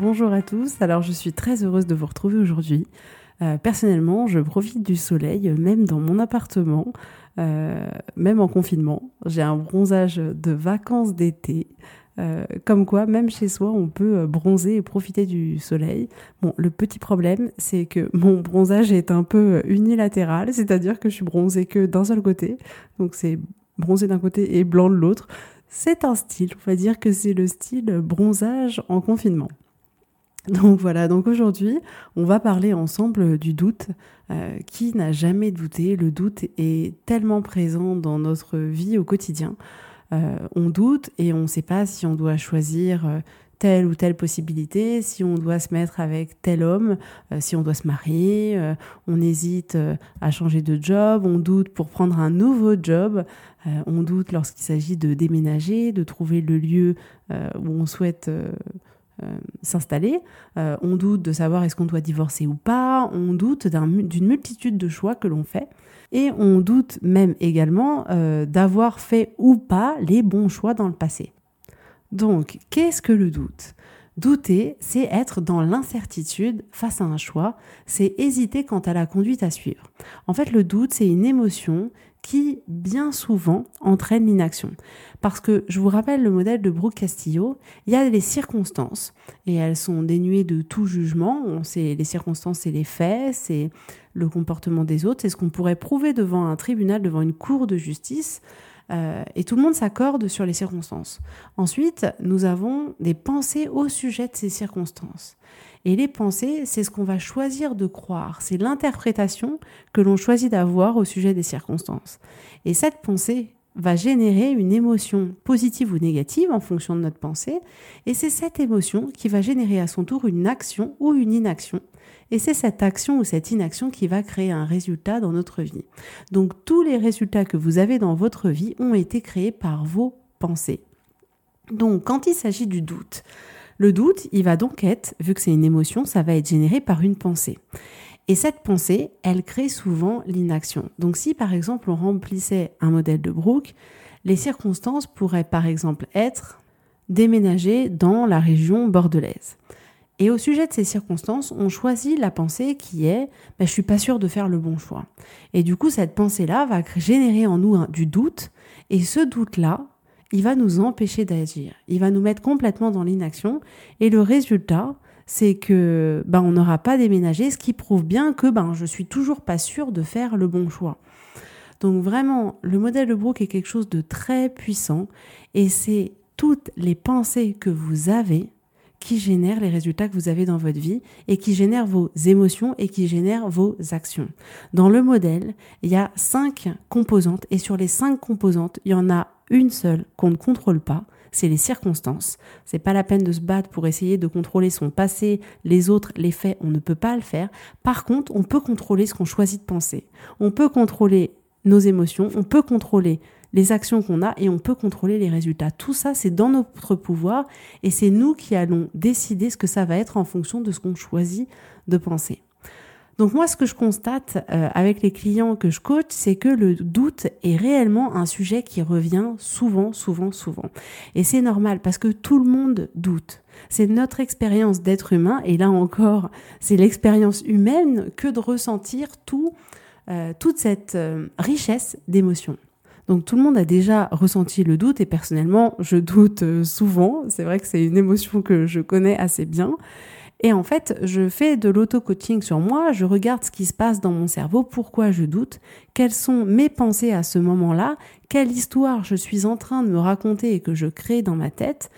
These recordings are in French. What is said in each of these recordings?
Bonjour à tous, alors je suis très heureuse de vous retrouver aujourd'hui. Euh, personnellement, je profite du soleil, même dans mon appartement, euh, même en confinement. J'ai un bronzage de vacances d'été. Euh, comme quoi, même chez soi, on peut bronzer et profiter du soleil. Bon, le petit problème, c'est que mon bronzage est un peu unilatéral, c'est-à-dire que je suis bronzée que d'un seul côté. Donc c'est bronzé d'un côté et blanc de l'autre. C'est un style, on va dire que c'est le style bronzage en confinement. Donc voilà, donc aujourd'hui, on va parler ensemble du doute. Euh, qui n'a jamais douté? Le doute est tellement présent dans notre vie au quotidien. Euh, on doute et on ne sait pas si on doit choisir euh, telle ou telle possibilité, si on doit se mettre avec tel homme, si on doit se marier, on hésite à changer de job, on doute pour prendre un nouveau job, on doute lorsqu'il s'agit de déménager, de trouver le lieu où on souhaite s'installer. Euh, on doute de savoir est-ce qu'on doit divorcer ou pas. On doute d'une multitude de choix que l'on fait. Et on doute même également euh, d'avoir fait ou pas les bons choix dans le passé. Donc, qu'est-ce que le doute? Douter, c'est être dans l'incertitude face à un choix, c'est hésiter quant à la conduite à suivre. En fait, le doute, c'est une émotion qui, bien souvent, entraîne l'inaction. Parce que, je vous rappelle le modèle de Brooke Castillo, il y a les circonstances, et elles sont dénuées de tout jugement. On sait, les circonstances, c'est les faits, c'est le comportement des autres, c'est ce qu'on pourrait prouver devant un tribunal, devant une cour de justice. Euh, et tout le monde s'accorde sur les circonstances. Ensuite, nous avons des pensées au sujet de ces circonstances. Et les pensées, c'est ce qu'on va choisir de croire, c'est l'interprétation que l'on choisit d'avoir au sujet des circonstances. Et cette pensée va générer une émotion positive ou négative en fonction de notre pensée, et c'est cette émotion qui va générer à son tour une action ou une inaction, et c'est cette action ou cette inaction qui va créer un résultat dans notre vie. Donc tous les résultats que vous avez dans votre vie ont été créés par vos pensées. Donc quand il s'agit du doute, le doute, il va donc être, vu que c'est une émotion, ça va être généré par une pensée. Et cette pensée, elle crée souvent l'inaction. Donc si par exemple on remplissait un modèle de Brooke, les circonstances pourraient par exemple être déménager dans la région bordelaise. Et au sujet de ces circonstances, on choisit la pensée qui est ben, je suis pas sûr de faire le bon choix. Et du coup, cette pensée-là va générer en nous du doute. Et ce doute-là, il va nous empêcher d'agir. Il va nous mettre complètement dans l'inaction. Et le résultat, c'est que ben, on n'aura pas déménagé, ce qui prouve bien que ben, je suis toujours pas sûre de faire le bon choix. Donc vraiment, le modèle de Brooke est quelque chose de très puissant et c'est toutes les pensées que vous avez qui génèrent les résultats que vous avez dans votre vie et qui génèrent vos émotions et qui génèrent vos actions. Dans le modèle, il y a cinq composantes et sur les cinq composantes, il y en a une seule qu'on ne contrôle pas, c'est les circonstances. C'est pas la peine de se battre pour essayer de contrôler son passé, les autres, les faits, on ne peut pas le faire. Par contre, on peut contrôler ce qu'on choisit de penser. On peut contrôler nos émotions, on peut contrôler les actions qu'on a et on peut contrôler les résultats. Tout ça, c'est dans notre pouvoir et c'est nous qui allons décider ce que ça va être en fonction de ce qu'on choisit de penser. Donc moi, ce que je constate euh, avec les clients que je coach, c'est que le doute est réellement un sujet qui revient souvent, souvent, souvent. Et c'est normal parce que tout le monde doute. C'est notre expérience d'être humain, et là encore, c'est l'expérience humaine que de ressentir tout, euh, toute cette euh, richesse d'émotions. Donc tout le monde a déjà ressenti le doute et personnellement, je doute souvent. C'est vrai que c'est une émotion que je connais assez bien. Et en fait, je fais de l'auto-coaching sur moi, je regarde ce qui se passe dans mon cerveau, pourquoi je doute, quelles sont mes pensées à ce moment-là, quelle histoire je suis en train de me raconter et que je crée dans ma tête.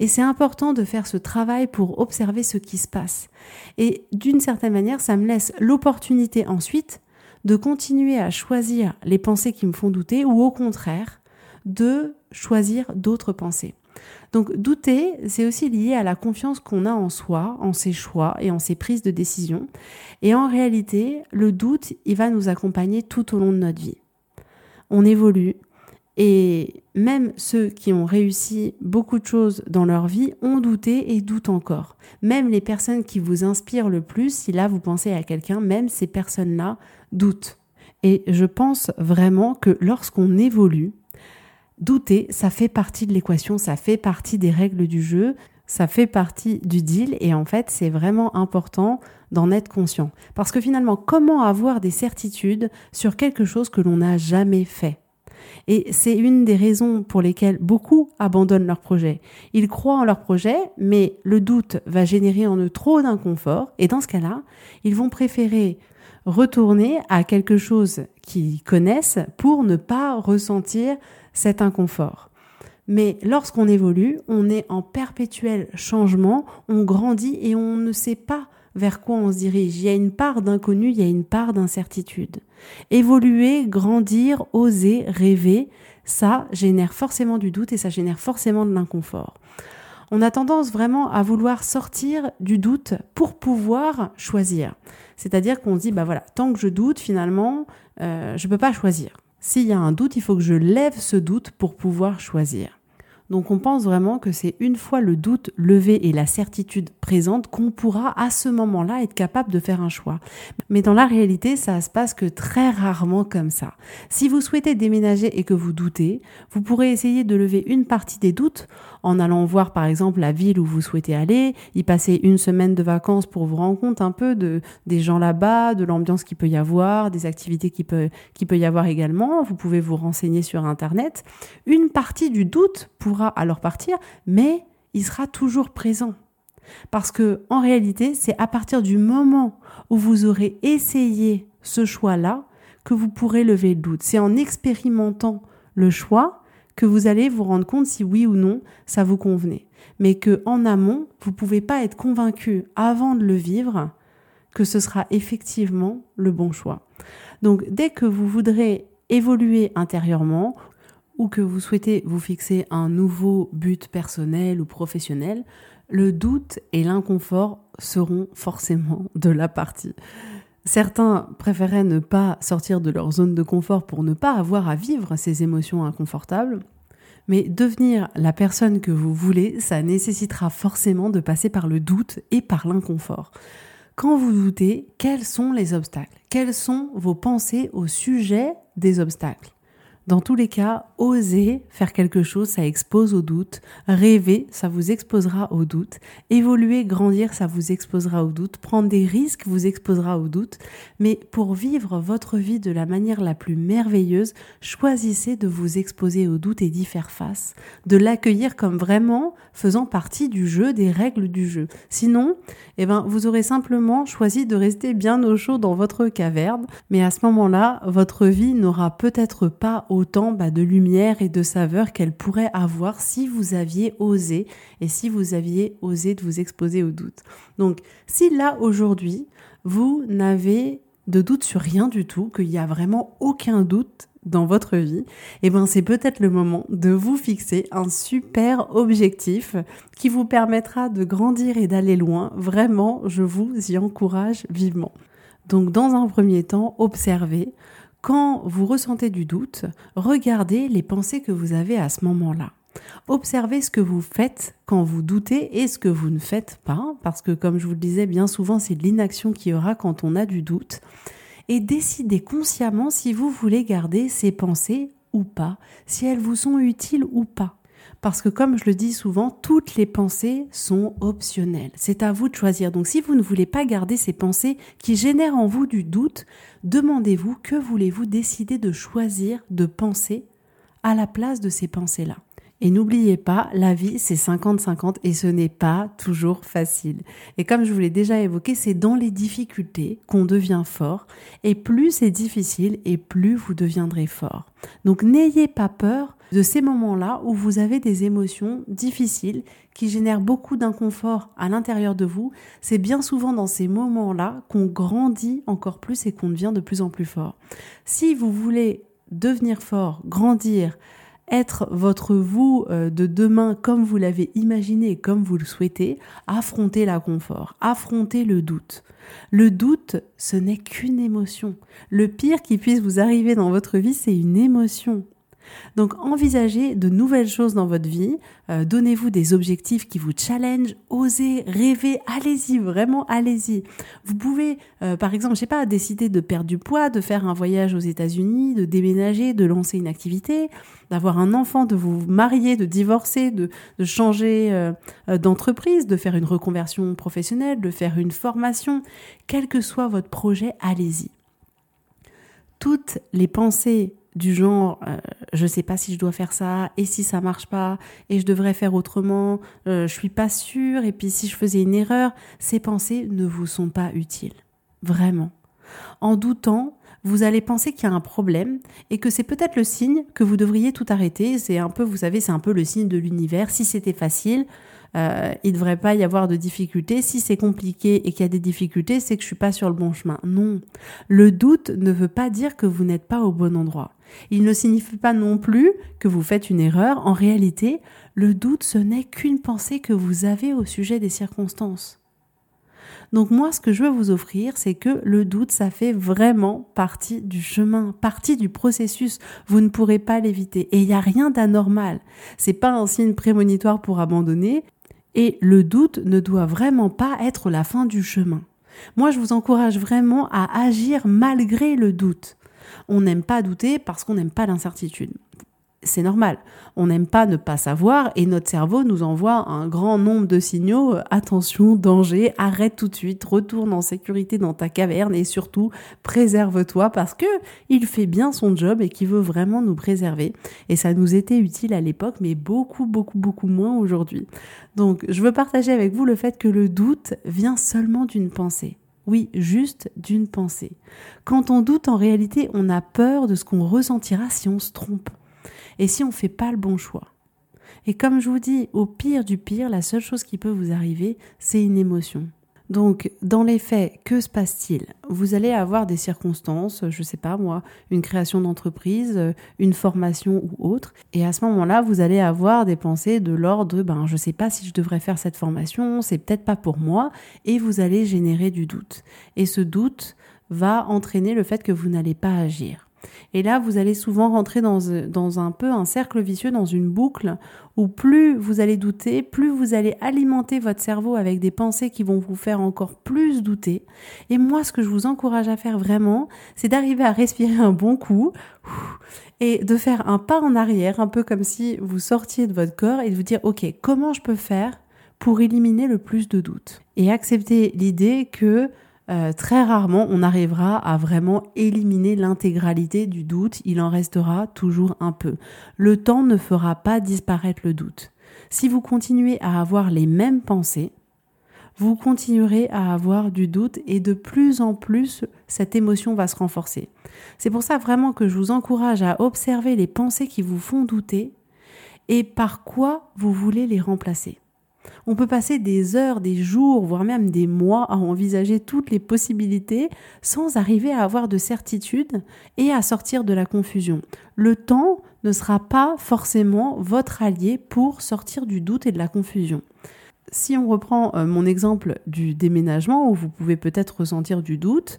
Et c'est important de faire ce travail pour observer ce qui se passe. Et d'une certaine manière, ça me laisse l'opportunité ensuite de continuer à choisir les pensées qui me font douter ou au contraire de choisir d'autres pensées. Donc douter, c'est aussi lié à la confiance qu'on a en soi, en ses choix et en ses prises de décision. Et en réalité, le doute, il va nous accompagner tout au long de notre vie. On évolue et même ceux qui ont réussi beaucoup de choses dans leur vie ont douté et doutent encore. Même les personnes qui vous inspirent le plus, si là vous pensez à quelqu'un, même ces personnes-là doutent. Et je pense vraiment que lorsqu'on évolue, douter, ça fait partie de l'équation, ça fait partie des règles du jeu, ça fait partie du deal et en fait c'est vraiment important d'en être conscient. Parce que finalement, comment avoir des certitudes sur quelque chose que l'on n'a jamais fait? Et c'est une des raisons pour lesquelles beaucoup abandonnent leur projet. Ils croient en leur projet, mais le doute va générer en eux trop d'inconfort. Et dans ce cas-là, ils vont préférer retourner à quelque chose qu'ils connaissent pour ne pas ressentir cet inconfort. Mais lorsqu'on évolue, on est en perpétuel changement, on grandit et on ne sait pas vers quoi on se dirige. Il y a une part d'inconnu, il y a une part d'incertitude. Évoluer, grandir, oser, rêver, ça génère forcément du doute et ça génère forcément de l'inconfort. On a tendance vraiment à vouloir sortir du doute pour pouvoir choisir. C'est-à-dire qu'on se dit, bah voilà, tant que je doute, finalement, euh, je ne peux pas choisir. S'il y a un doute, il faut que je lève ce doute pour pouvoir choisir. Donc on pense vraiment que c'est une fois le doute levé et la certitude présente qu'on pourra à ce moment-là être capable de faire un choix. Mais dans la réalité, ça se passe que très rarement comme ça. Si vous souhaitez déménager et que vous doutez, vous pourrez essayer de lever une partie des doutes en allant voir par exemple la ville où vous souhaitez aller, y passer une semaine de vacances pour vous rendre compte un peu de des gens là-bas, de l'ambiance qu'il peut y avoir, des activités qui peut qui peut y avoir également. Vous pouvez vous renseigner sur internet. Une partie du doute pourra alors partir, mais il sera toujours présent. Parce que en réalité, c'est à partir du moment où vous aurez essayé ce choix-là que vous pourrez lever le doute. C'est en expérimentant le choix que vous allez vous rendre compte si oui ou non ça vous convenait. Mais que en amont, vous pouvez pas être convaincu avant de le vivre que ce sera effectivement le bon choix. Donc dès que vous voudrez évoluer intérieurement ou que vous souhaitez vous fixer un nouveau but personnel ou professionnel, le doute et l'inconfort seront forcément de la partie. Certains préféraient ne pas sortir de leur zone de confort pour ne pas avoir à vivre ces émotions inconfortables. Mais devenir la personne que vous voulez, ça nécessitera forcément de passer par le doute et par l'inconfort. Quand vous doutez, quels sont les obstacles? Quelles sont vos pensées au sujet des obstacles? Dans tous les cas, oser faire quelque chose, ça expose au doute. Rêver, ça vous exposera au doute. Évoluer, grandir, ça vous exposera au doute. Prendre des risques vous exposera au doute. Mais pour vivre votre vie de la manière la plus merveilleuse, choisissez de vous exposer au doute et d'y faire face. De l'accueillir comme vraiment faisant partie du jeu, des règles du jeu. Sinon, eh ben, vous aurez simplement choisi de rester bien au chaud dans votre caverne. Mais à ce moment-là, votre vie n'aura peut-être pas autant bah, de lumière et de saveur qu'elle pourrait avoir si vous aviez osé et si vous aviez osé de vous exposer au doute. Donc, si là aujourd'hui, vous n'avez de doute sur rien du tout, qu'il n'y a vraiment aucun doute dans votre vie, eh ben c'est peut-être le moment de vous fixer un super objectif qui vous permettra de grandir et d'aller loin. Vraiment, je vous y encourage vivement. Donc dans un premier temps, observez quand vous ressentez du doute, regardez les pensées que vous avez à ce moment-là. Observez ce que vous faites quand vous doutez et ce que vous ne faites pas, parce que comme je vous le disais, bien souvent c'est de l'inaction qu'il y aura quand on a du doute. Et décidez consciemment si vous voulez garder ces pensées ou pas, si elles vous sont utiles ou pas. Parce que comme je le dis souvent, toutes les pensées sont optionnelles. C'est à vous de choisir. Donc si vous ne voulez pas garder ces pensées qui génèrent en vous du doute, demandez-vous que voulez-vous décider de choisir de penser à la place de ces pensées-là? Et n'oubliez pas, la vie, c'est 50-50 et ce n'est pas toujours facile. Et comme je vous l'ai déjà évoqué, c'est dans les difficultés qu'on devient fort. Et plus c'est difficile et plus vous deviendrez fort. Donc n'ayez pas peur de ces moments-là où vous avez des émotions difficiles qui génèrent beaucoup d'inconfort à l'intérieur de vous. C'est bien souvent dans ces moments-là qu'on grandit encore plus et qu'on devient de plus en plus fort. Si vous voulez devenir fort, grandir, être votre vous euh, de demain comme vous l'avez imaginé comme vous le souhaitez, affronter l'inconfort, affronter le doute. Le doute, ce n'est qu'une émotion. Le pire qui puisse vous arriver dans votre vie, c'est une émotion. Donc envisagez de nouvelles choses dans votre vie, euh, donnez-vous des objectifs qui vous challenge, osez, rêvez, allez-y, vraiment allez-y. Vous pouvez, euh, par exemple, je sais pas, décider de perdre du poids, de faire un voyage aux États-Unis, de déménager, de lancer une activité, d'avoir un enfant, de vous marier, de divorcer, de, changer euh, d'entreprise, de faire une reconversion professionnelle, de faire une formation, quel que soit votre projet, allez-y. Toutes les pensées du genre je euh, je sais pas si je dois faire ça et si ça marche pas et je devrais faire autrement, euh, je suis pas sûre et puis si je faisais une erreur, ces pensées ne vous sont pas utiles. Vraiment. En doutant, vous allez penser qu'il y a un problème et que c'est peut-être le signe que vous devriez tout arrêter. C'est un peu, vous savez, c'est un peu le signe de l'univers. Si c'était facile, euh, il ne devrait pas y avoir de difficultés. Si c'est compliqué et qu'il y a des difficultés, c'est que je suis pas sur le bon chemin. Non. Le doute ne veut pas dire que vous n'êtes pas au bon endroit. Il ne signifie pas non plus que vous faites une erreur. En réalité, le doute, ce n'est qu'une pensée que vous avez au sujet des circonstances. Donc moi, ce que je veux vous offrir, c'est que le doute, ça fait vraiment partie du chemin, partie du processus. Vous ne pourrez pas l'éviter. Et il n'y a rien d'anormal. C'est pas un signe prémonitoire pour abandonner. Et le doute ne doit vraiment pas être la fin du chemin. Moi, je vous encourage vraiment à agir malgré le doute. On n'aime pas douter parce qu'on n'aime pas l'incertitude. C'est normal. On n'aime pas ne pas savoir et notre cerveau nous envoie un grand nombre de signaux. Attention, danger, arrête tout de suite, retourne en sécurité dans ta caverne et surtout préserve-toi parce que il fait bien son job et qu'il veut vraiment nous préserver. Et ça nous était utile à l'époque, mais beaucoup, beaucoup, beaucoup moins aujourd'hui. Donc, je veux partager avec vous le fait que le doute vient seulement d'une pensée. Oui, juste d'une pensée. Quand on doute, en réalité, on a peur de ce qu'on ressentira si on se trompe et si on ne fait pas le bon choix. Et comme je vous dis, au pire du pire, la seule chose qui peut vous arriver, c'est une émotion. Donc, dans les faits, que se passe-t-il? Vous allez avoir des circonstances, je ne sais pas moi, une création d'entreprise, une formation ou autre, et à ce moment-là, vous allez avoir des pensées de l'ordre, ben, je ne sais pas si je devrais faire cette formation, c'est peut-être pas pour moi, et vous allez générer du doute. Et ce doute va entraîner le fait que vous n'allez pas agir. Et là, vous allez souvent rentrer dans, un peu un cercle vicieux, dans une boucle où plus vous allez douter, plus vous allez alimenter votre cerveau avec des pensées qui vont vous faire encore plus douter. Et moi, ce que je vous encourage à faire vraiment, c'est d'arriver à respirer un bon coup et de faire un pas en arrière, un peu comme si vous sortiez de votre corps et de vous dire, OK, comment je peux faire pour éliminer le plus de doutes? Et accepter l'idée que euh, très rarement on arrivera à vraiment éliminer l'intégralité du doute, il en restera toujours un peu. Le temps ne fera pas disparaître le doute. Si vous continuez à avoir les mêmes pensées, vous continuerez à avoir du doute et de plus en plus cette émotion va se renforcer. C'est pour ça vraiment que je vous encourage à observer les pensées qui vous font douter et par quoi vous voulez les remplacer. On peut passer des heures, des jours, voire même des mois à envisager toutes les possibilités sans arriver à avoir de certitude et à sortir de la confusion. Le temps ne sera pas forcément votre allié pour sortir du doute et de la confusion. Si on reprend euh, mon exemple du déménagement où vous pouvez peut-être ressentir du doute,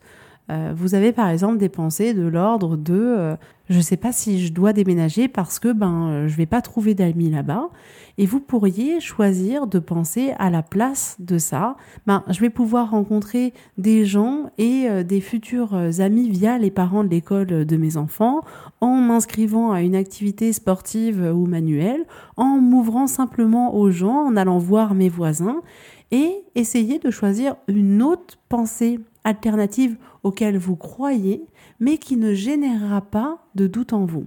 euh, vous avez par exemple des pensées de l'ordre de euh, je ne sais pas si je dois déménager parce que ben euh, je vais pas trouver d'amis là-bas. Et vous pourriez choisir de penser à la place de ça. Ben je vais pouvoir rencontrer des gens et des futurs amis via les parents de l'école de mes enfants en m'inscrivant à une activité sportive ou manuelle en m'ouvrant simplement aux gens en allant voir mes voisins et essayer de choisir une autre pensée alternative auquel vous croyez, mais qui ne générera pas de doute en vous.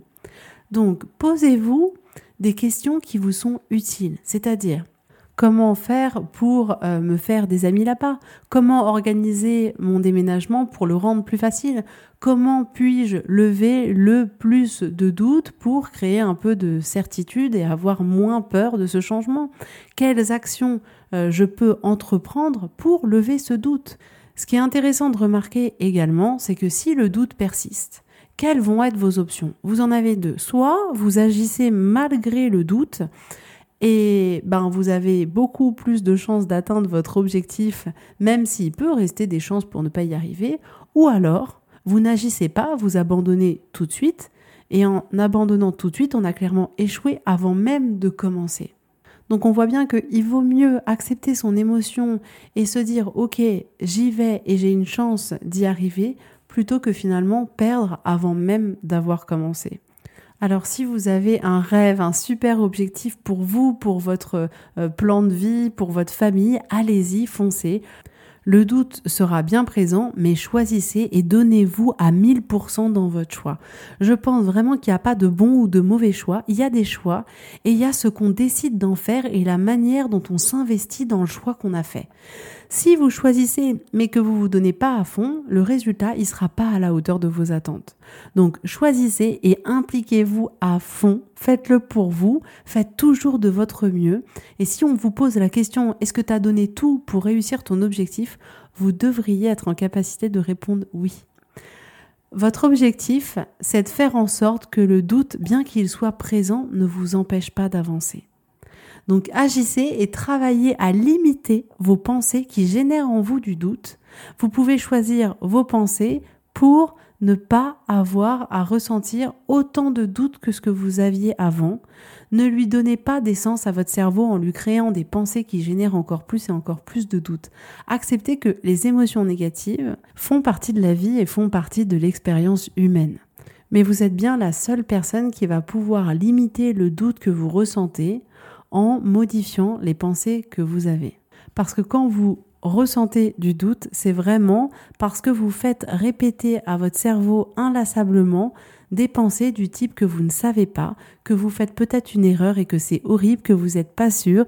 Donc, posez-vous des questions qui vous sont utiles, c'est-à-dire comment faire pour euh, me faire des amis là-bas, comment organiser mon déménagement pour le rendre plus facile, comment puis-je lever le plus de doutes pour créer un peu de certitude et avoir moins peur de ce changement, quelles actions euh, je peux entreprendre pour lever ce doute? Ce qui est intéressant de remarquer également, c'est que si le doute persiste, quelles vont être vos options? Vous en avez deux. Soit vous agissez malgré le doute et ben vous avez beaucoup plus de chances d'atteindre votre objectif, même s'il peut rester des chances pour ne pas y arriver, ou alors vous n'agissez pas, vous abandonnez tout de suite, et en abandonnant tout de suite, on a clairement échoué avant même de commencer. Donc on voit bien qu'il vaut mieux accepter son émotion et se dire ok j'y vais et j'ai une chance d'y arriver plutôt que finalement perdre avant même d'avoir commencé. Alors si vous avez un rêve, un super objectif pour vous, pour votre euh, plan de vie, pour votre famille, allez-y, foncez. Le doute sera bien présent, mais choisissez et donnez-vous à 1000% dans votre choix. Je pense vraiment qu'il n'y a pas de bon ou de mauvais choix, il y a des choix et il y a ce qu'on décide d'en faire et la manière dont on s'investit dans le choix qu'on a fait. Si vous choisissez mais que vous vous donnez pas à fond, le résultat il sera pas à la hauteur de vos attentes. Donc choisissez et impliquez-vous à fond, faites-le pour vous, faites toujours de votre mieux et si on vous pose la question est-ce que tu as donné tout pour réussir ton objectif, vous devriez être en capacité de répondre oui. Votre objectif, c'est de faire en sorte que le doute, bien qu'il soit présent, ne vous empêche pas d'avancer. Donc agissez et travaillez à limiter vos pensées qui génèrent en vous du doute. Vous pouvez choisir vos pensées pour ne pas avoir à ressentir autant de doutes que ce que vous aviez avant. Ne lui donnez pas d'essence à votre cerveau en lui créant des pensées qui génèrent encore plus et encore plus de doutes. Acceptez que les émotions négatives font partie de la vie et font partie de l'expérience humaine. Mais vous êtes bien la seule personne qui va pouvoir limiter le doute que vous ressentez en modifiant les pensées que vous avez. Parce que quand vous ressentez du doute, c'est vraiment parce que vous faites répéter à votre cerveau inlassablement des pensées du type que vous ne savez pas, que vous faites peut-être une erreur et que c'est horrible, que vous n'êtes pas sûr.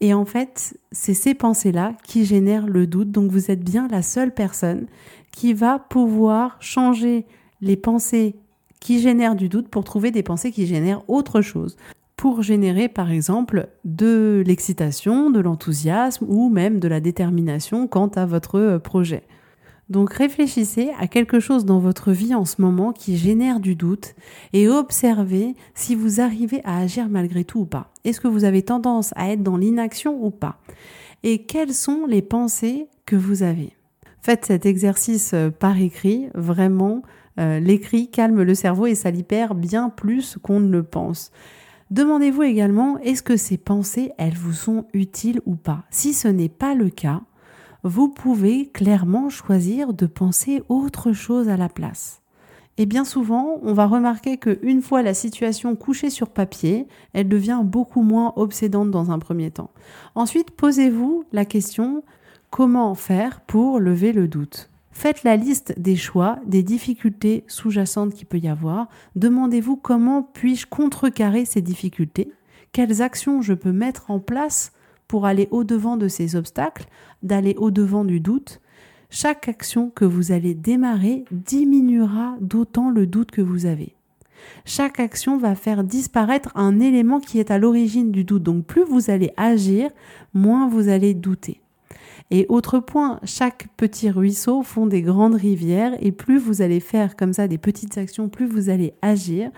Et en fait, c'est ces pensées-là qui génèrent le doute. Donc vous êtes bien la seule personne qui va pouvoir changer les pensées qui génèrent du doute pour trouver des pensées qui génèrent autre chose pour générer par exemple de l'excitation, de l'enthousiasme ou même de la détermination quant à votre euh, projet. Donc réfléchissez à quelque chose dans votre vie en ce moment qui génère du doute et observez si vous arrivez à agir malgré tout ou pas. Est-ce que vous avez tendance à être dans l'inaction ou pas? Et quelles sont les pensées que vous avez? Faites cet exercice euh, par écrit, vraiment, euh, l'écrit calme le cerveau et ça libère bien plus qu'on ne le pense. Demandez-vous également, est-ce que ces pensées, elles vous sont utiles ou pas? Si ce n'est pas le cas, vous pouvez clairement choisir de penser autre chose à la place. Et bien souvent, on va remarquer qu'une fois la situation couchée sur papier, elle devient beaucoup moins obsédante dans un premier temps. Ensuite, posez-vous la question comment faire pour lever le doute? Faites la liste des choix, des difficultés sous-jacentes qu'il peut y avoir. Demandez-vous comment puis-je contrecarrer ces difficultés Quelles actions je peux mettre en place pour aller au-devant de ces obstacles, d'aller au-devant du doute Chaque action que vous allez démarrer diminuera d'autant le doute que vous avez. Chaque action va faire disparaître un élément qui est à l'origine du doute. Donc plus vous allez agir, moins vous allez douter. Et autre point, chaque petit ruisseau font des grandes rivières et plus vous allez faire comme ça des petites actions, plus vous allez agir,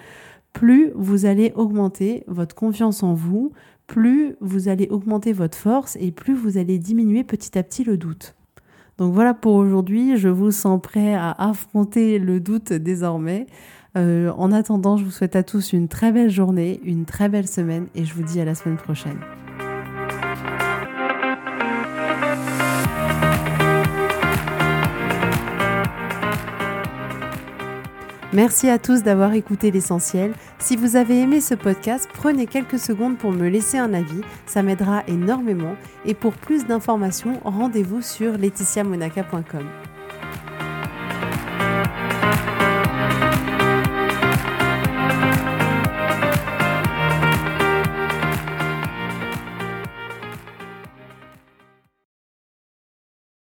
plus vous allez augmenter votre confiance en vous, plus vous allez augmenter votre force et plus vous allez diminuer petit à petit le doute. Donc voilà pour aujourd'hui, je vous sens prêt à affronter le doute désormais. Euh, en attendant, je vous souhaite à tous une très belle journée, une très belle semaine et je vous dis à la semaine prochaine. Merci à tous d'avoir écouté l'essentiel. Si vous avez aimé ce podcast, prenez quelques secondes pour me laisser un avis, ça m'aidera énormément. Et pour plus d'informations, rendez-vous sur laetitiamonaca.com.